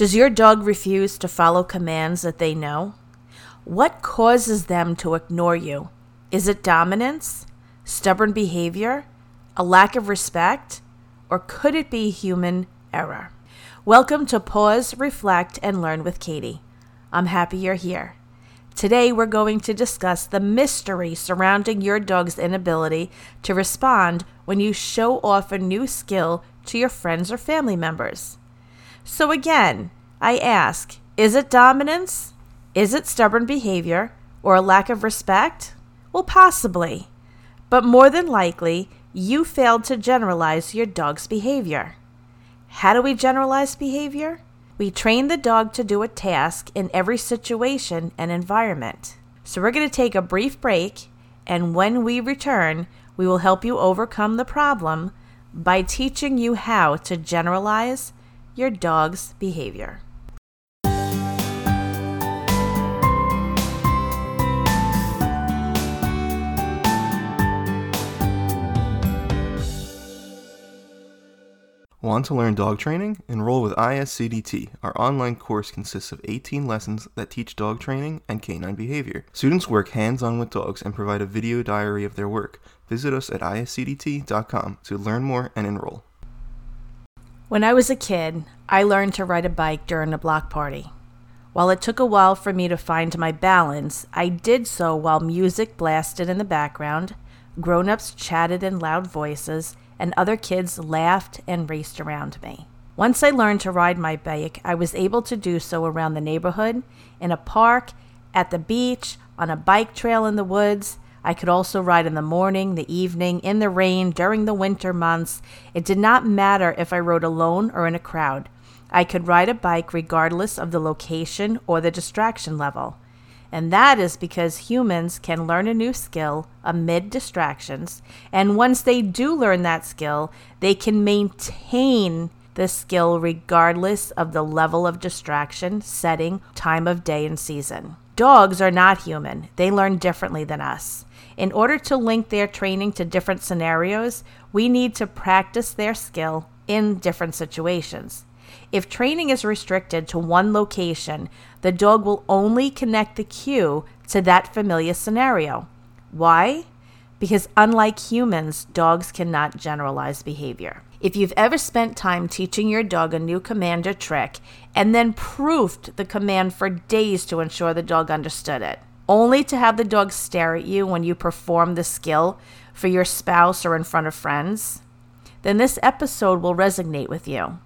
Does your dog refuse to follow commands that they know? What causes them to ignore you? Is it dominance, stubborn behavior, a lack of respect, or could it be human error? Welcome to Pause, Reflect, and Learn with Katie. I'm happy you're here. Today, we're going to discuss the mystery surrounding your dog's inability to respond when you show off a new skill to your friends or family members. So, again, I ask is it dominance? Is it stubborn behavior? Or a lack of respect? Well, possibly. But more than likely, you failed to generalize your dog's behavior. How do we generalize behavior? We train the dog to do a task in every situation and environment. So we're going to take a brief break, and when we return, we will help you overcome the problem by teaching you how to generalize your dog's behavior. Want to learn dog training? Enroll with ISCDT. Our online course consists of 18 lessons that teach dog training and canine behavior. Students work hands on with dogs and provide a video diary of their work. Visit us at iscdt.com to learn more and enroll. When I was a kid, I learned to ride a bike during a block party. While it took a while for me to find my balance, I did so while music blasted in the background, grown ups chatted in loud voices, and other kids laughed and raced around me. Once I learned to ride my bike, I was able to do so around the neighborhood, in a park, at the beach, on a bike trail in the woods. I could also ride in the morning, the evening, in the rain, during the winter months. It did not matter if I rode alone or in a crowd. I could ride a bike regardless of the location or the distraction level. And that is because humans can learn a new skill amid distractions. And once they do learn that skill, they can maintain the skill regardless of the level of distraction, setting, time of day, and season. Dogs are not human, they learn differently than us. In order to link their training to different scenarios, we need to practice their skill in different situations. If training is restricted to one location, the dog will only connect the cue to that familiar scenario. Why? Because unlike humans, dogs cannot generalize behavior. If you've ever spent time teaching your dog a new command or trick and then proofed the command for days to ensure the dog understood it, only to have the dog stare at you when you perform the skill for your spouse or in front of friends, then this episode will resonate with you.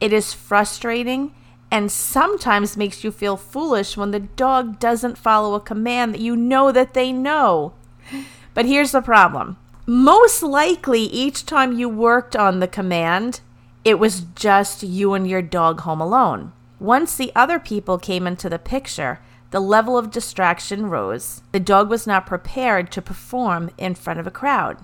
It is frustrating and sometimes makes you feel foolish when the dog doesn't follow a command that you know that they know. But here's the problem. Most likely each time you worked on the command, it was just you and your dog home alone. Once the other people came into the picture, the level of distraction rose. The dog was not prepared to perform in front of a crowd.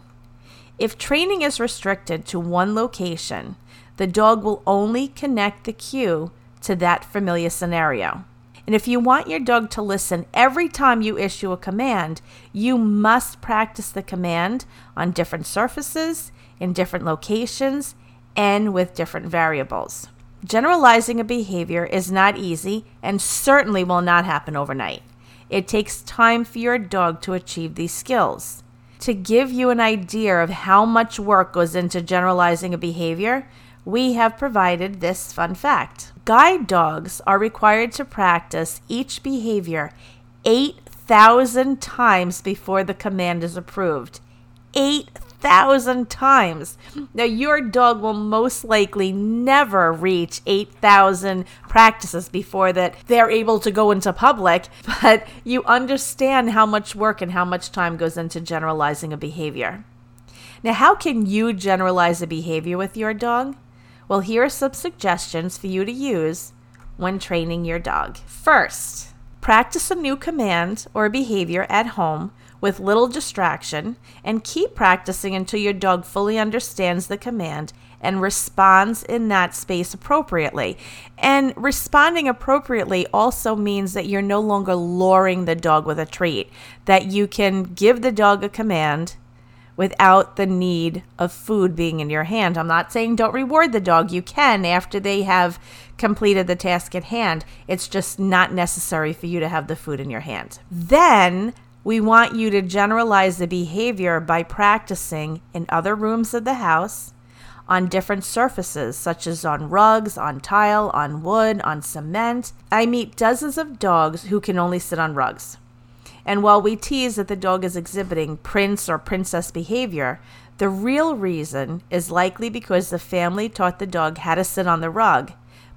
If training is restricted to one location, the dog will only connect the cue to that familiar scenario. And if you want your dog to listen every time you issue a command, you must practice the command on different surfaces, in different locations, and with different variables. Generalizing a behavior is not easy and certainly will not happen overnight. It takes time for your dog to achieve these skills. To give you an idea of how much work goes into generalizing a behavior, we have provided this fun fact. Guide dogs are required to practice each behavior 8,000 times before the command is approved. 8,000 times. Now, your dog will most likely never reach 8,000 practices before that they're able to go into public, but you understand how much work and how much time goes into generalizing a behavior. Now, how can you generalize a behavior with your dog? Well, here are some suggestions for you to use when training your dog. First, practice a new command or behavior at home with little distraction and keep practicing until your dog fully understands the command and responds in that space appropriately. And responding appropriately also means that you're no longer luring the dog with a treat, that you can give the dog a command without the need of food being in your hand. I'm not saying don't reward the dog. You can after they have completed the task at hand. It's just not necessary for you to have the food in your hand. Then we want you to generalize the behavior by practicing in other rooms of the house on different surfaces, such as on rugs, on tile, on wood, on cement. I meet dozens of dogs who can only sit on rugs. And while we tease that the dog is exhibiting prince or princess behavior, the real reason is likely because the family taught the dog how to sit on the rug,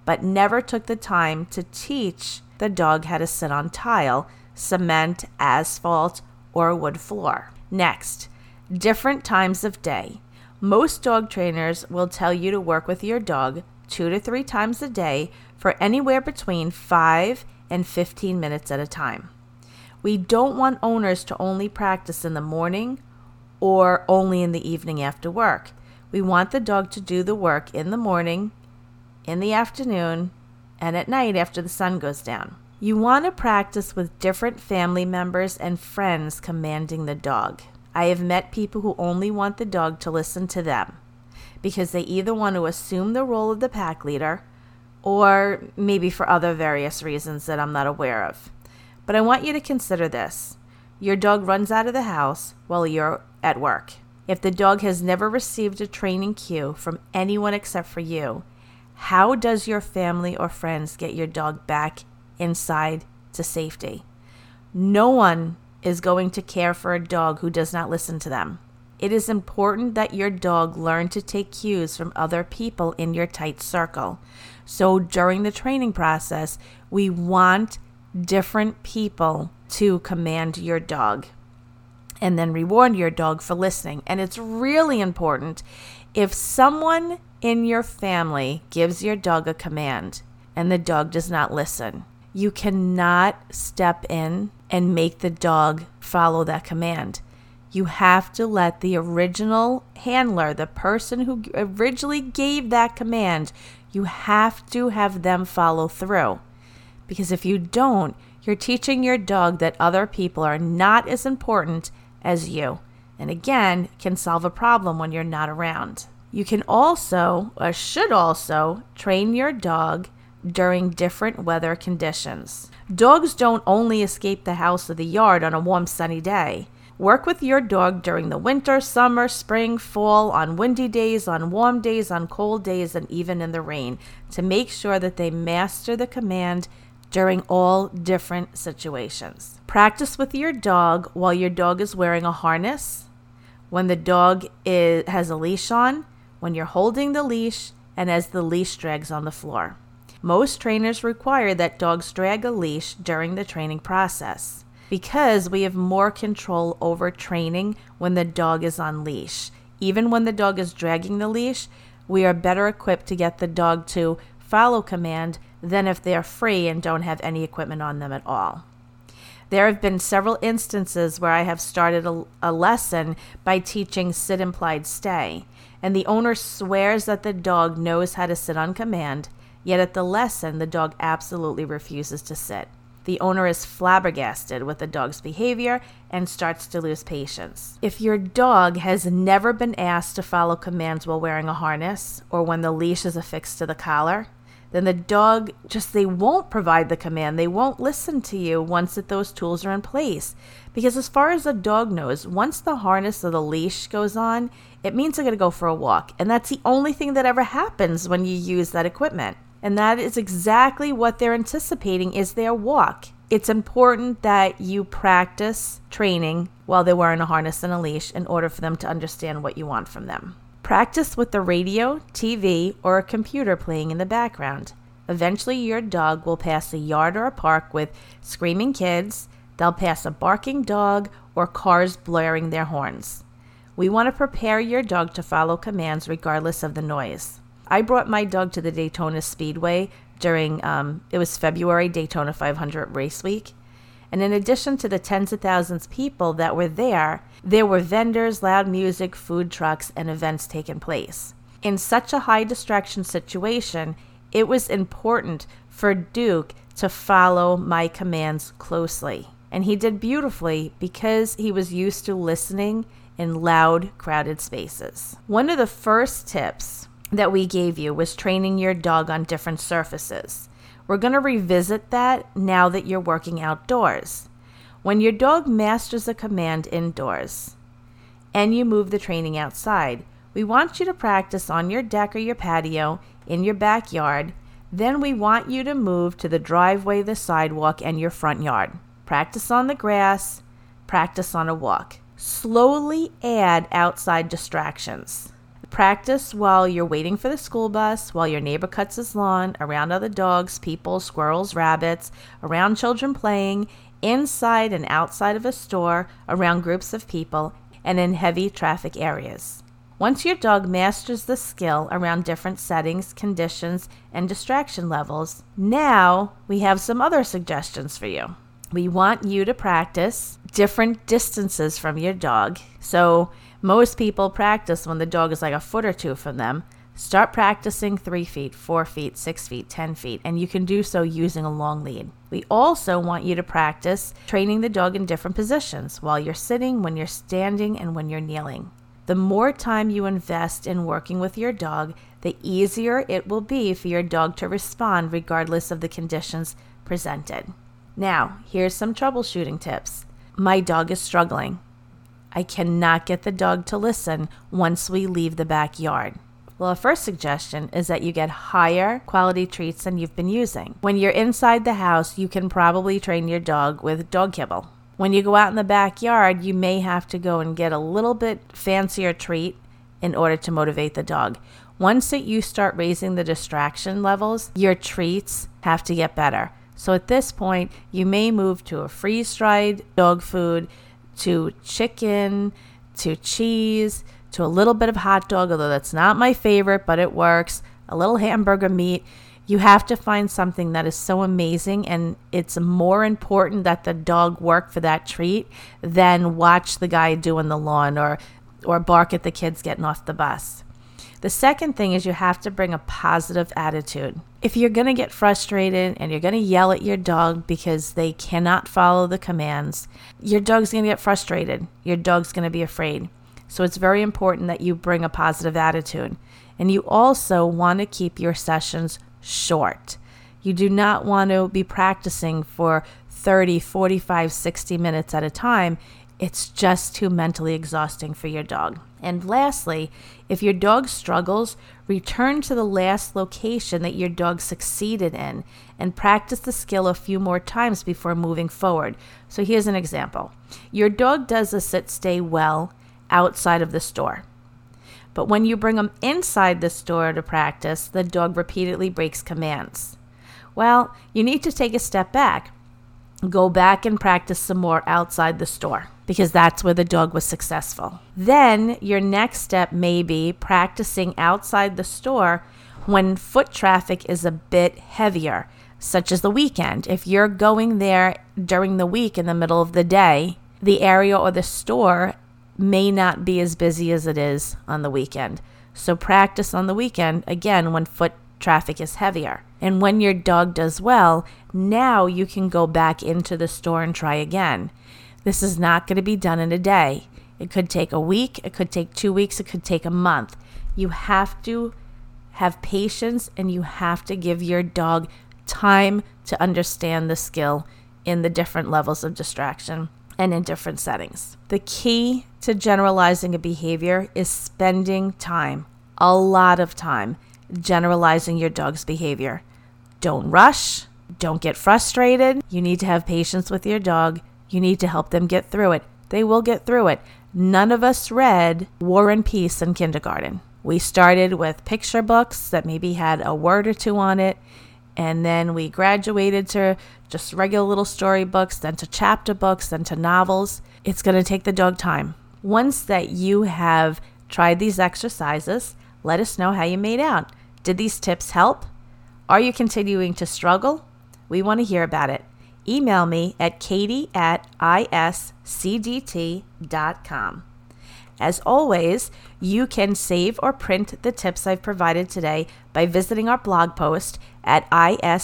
but never took the time to teach the dog how to sit on tile, cement, asphalt, or wood floor. Next, different times of day. Most dog trainers will tell you to work with your dog two to three times a day for anywhere between 5 and 15 minutes at a time. We don't want owners to only practice in the morning or only in the evening after work. We want the dog to do the work in the morning, in the afternoon, and at night after the sun goes down. You want to practice with different family members and friends commanding the dog. I have met people who only want the dog to listen to them because they either want to assume the role of the pack leader or maybe for other various reasons that I'm not aware of. But I want you to consider this your dog runs out of the house while you're at work. If the dog has never received a training cue from anyone except for you, how does your family or friends get your dog back inside to safety? No one is going to care for a dog who does not listen to them. It is important that your dog learn to take cues from other people in your tight circle. So during the training process, we want different people to command your dog and then reward your dog for listening. And it's really important if someone in your family gives your dog a command and the dog does not listen, you cannot step in and make the dog follow that command. You have to let the original handler, the person who originally gave that command, you have to have them follow through. Because if you don't, you're teaching your dog that other people are not as important as you. And again, can solve a problem when you're not around. You can also, or should also, train your dog during different weather conditions. Dogs don't only escape the house or the yard on a warm, sunny day. Work with your dog during the winter, summer, spring, fall, on windy days, on warm days, on cold days, and even in the rain to make sure that they master the command during all different situations. Practice with your dog while your dog is wearing a harness, when the dog is, has a leash on, when you're holding the leash, and as the leash drags on the floor. Most trainers require that dogs drag a leash during the training process because we have more control over training when the dog is on leash. Even when the dog is dragging the leash, we are better equipped to get the dog to follow command than if they're free and don't have any equipment on them at all. There have been several instances where I have started a, a, lesson by teaching sit implied stay, and the owner swears that the dog knows how to sit on command, yet at the lesson, the dog absolutely refuses to sit. The owner is flabbergasted with the dog's behavior and starts to lose patience. If your dog has never been asked to follow commands while wearing a harness or when the leash is affixed to the collar, then the dog just they won't provide the command. They won't listen to you once that those tools are in place. Because as far as the dog knows, once the harness or the leash goes on, it means they're going to go for a walk. And that's the only thing that ever happens when you use that equipment. And that is exactly what they're anticipating is their walk. It's important that you practice training while they're wearing a harness and a leash in order for them to understand what you want from them. Practice with the radio, TV, or a computer playing in the background. Eventually, your dog will pass a yard or a park with screaming kids, they'll pass a barking dog, or cars blaring their horns. We want to prepare your dog to follow commands regardless of the noise. I brought my dog to the Daytona Speedway during, um, it was February Daytona 500 race week. And in addition to the tens of thousands of people that were there, there were vendors, loud music, food trucks, and events taking place. In such a high distraction situation, it was important for Duke to follow my commands closely. And he did beautifully because he was used to listening in loud, crowded spaces. One of the first tips that we gave you was training your dog on different surfaces. We're going to revisit that now that you're working outdoors. When your dog masters a command indoors and you move the training outside, we want you to practice on your deck or your patio, in your backyard. Then we want you to move to the driveway, the sidewalk, and your front yard. Practice on the grass, practice on a walk. Slowly add outside distractions. Practice while you're waiting for the school bus, while your neighbor cuts his lawn, around other dogs, people, squirrels, rabbits, around children playing, inside and outside of a store, around groups of people, and in heavy traffic areas. Once your dog masters the skill around different settings, conditions, and distraction levels, now we have some other suggestions for you. We want you to practice different distances from your dog. So, most people practice when the dog is like a foot or two from them. Start practicing three feet, four feet, six feet, 10 feet, and you can do so using a long lead. We also want you to practice training the dog in different positions while you're sitting, when you're standing, and when you're kneeling. The more time you invest in working with your dog, the easier it will be for your dog to respond regardless of the conditions presented. Now, here's some troubleshooting tips. My dog is struggling. I cannot get the dog to listen once we leave the backyard. Well, a first suggestion is that you get higher quality treats than you've been using. When you're inside the house, you can probably train your dog with dog kibble. When you go out in the backyard, you may have to go and get a little bit fancier treat in order to motivate the dog. Once that you start raising the distraction levels, your treats have to get better. So at this point, you may move to a freeze dried dog food to chicken, to cheese, to a little bit of hot dog, although that's not my favorite, but it works, a little hamburger meat. You have to find something that is so amazing, and it's more important that the dog work for that treat than watch the guy doing the lawn or, or bark at the kids getting off the bus. The second thing is you have to bring a positive attitude. If you're going to get frustrated and you're going to yell at your dog because they cannot follow the commands, your dog's going to get frustrated. Your dog's going to be afraid. So it's very important that you bring a positive attitude. And you also want to keep your sessions short. You do not want to be practicing for 30, 45, 60 minutes at a time. It's just too mentally exhausting for your dog. And lastly, if your dog struggles, return to the last location that your dog succeeded in and practice the skill a few more times before moving forward. So here's an example your dog does a sit stay well outside of the store. But when you bring them inside the store to practice, the dog repeatedly breaks commands. Well, you need to take a step back. Go back and practice some more outside the store because that's where the dog was successful. Then your next step may be practicing outside the store when foot traffic is a bit heavier, such as the weekend. If you're going there during the week in the middle of the day, the area or the store may not be as busy as it is on the weekend. So practice on the weekend again when foot traffic is heavier. And when your dog does well, now you can go back into the store and try again. This is not going to be done in a day. It could take a week, it could take two weeks, it could take a month. You have to have patience and you have to give your dog time to understand the skill in the different levels of distraction and in different settings. The key to generalizing a behavior is spending time, a lot of time, generalizing your dog's behavior. Don't rush, don't get frustrated. You need to have patience with your dog you need to help them get through it. They will get through it. None of us read War and Peace in kindergarten. We started with picture books that maybe had a word or two on it, and then we graduated to just regular little story books, then to chapter books, then to novels. It's going to take the dog time. Once that you have tried these exercises, let us know how you made out. Did these tips help? Are you continuing to struggle? We want to hear about it email me at katie at iscdt.com. As always, you can save or print the tips I've provided today by visiting our blog post at iscdt.com.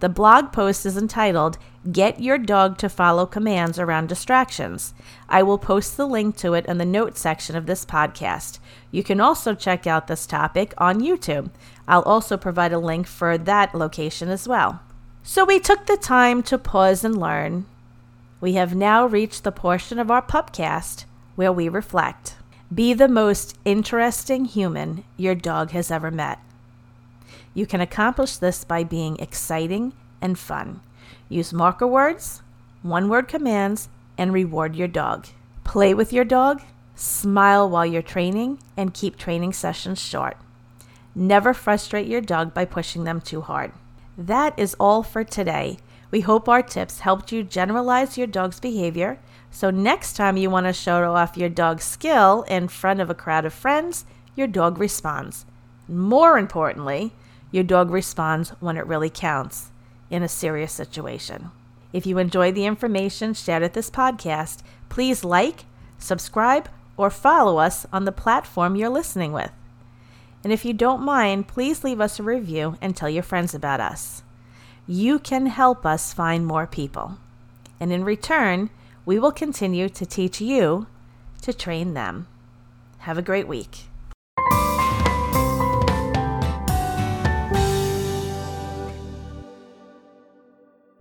The blog post is entitled Get Your Dog to Follow Commands Around Distractions. I will post the link to it in the notes section of this podcast. You can also check out this topic on YouTube. I'll also provide a link for that location as well. So we took the time to pause and learn. We have now reached the portion of our pupcast where we reflect. Be the most interesting human your dog has ever met. You can accomplish this by being exciting and fun. Use marker words, one word commands, and reward your dog. Play with your dog, smile while you're training, and keep training sessions short. Never frustrate your dog by pushing them too hard. That is all for today. We hope our tips helped you generalize your dog's behavior. So, next time you want to show off your dog's skill in front of a crowd of friends, your dog responds. More importantly, your dog responds when it really counts in a serious situation. If you enjoyed the information shared at this podcast, please like, subscribe, or follow us on the platform you're listening with. And if you don't mind, please leave us a review and tell your friends about us. You can help us find more people. And in return, we will continue to teach you to train them. Have a great week.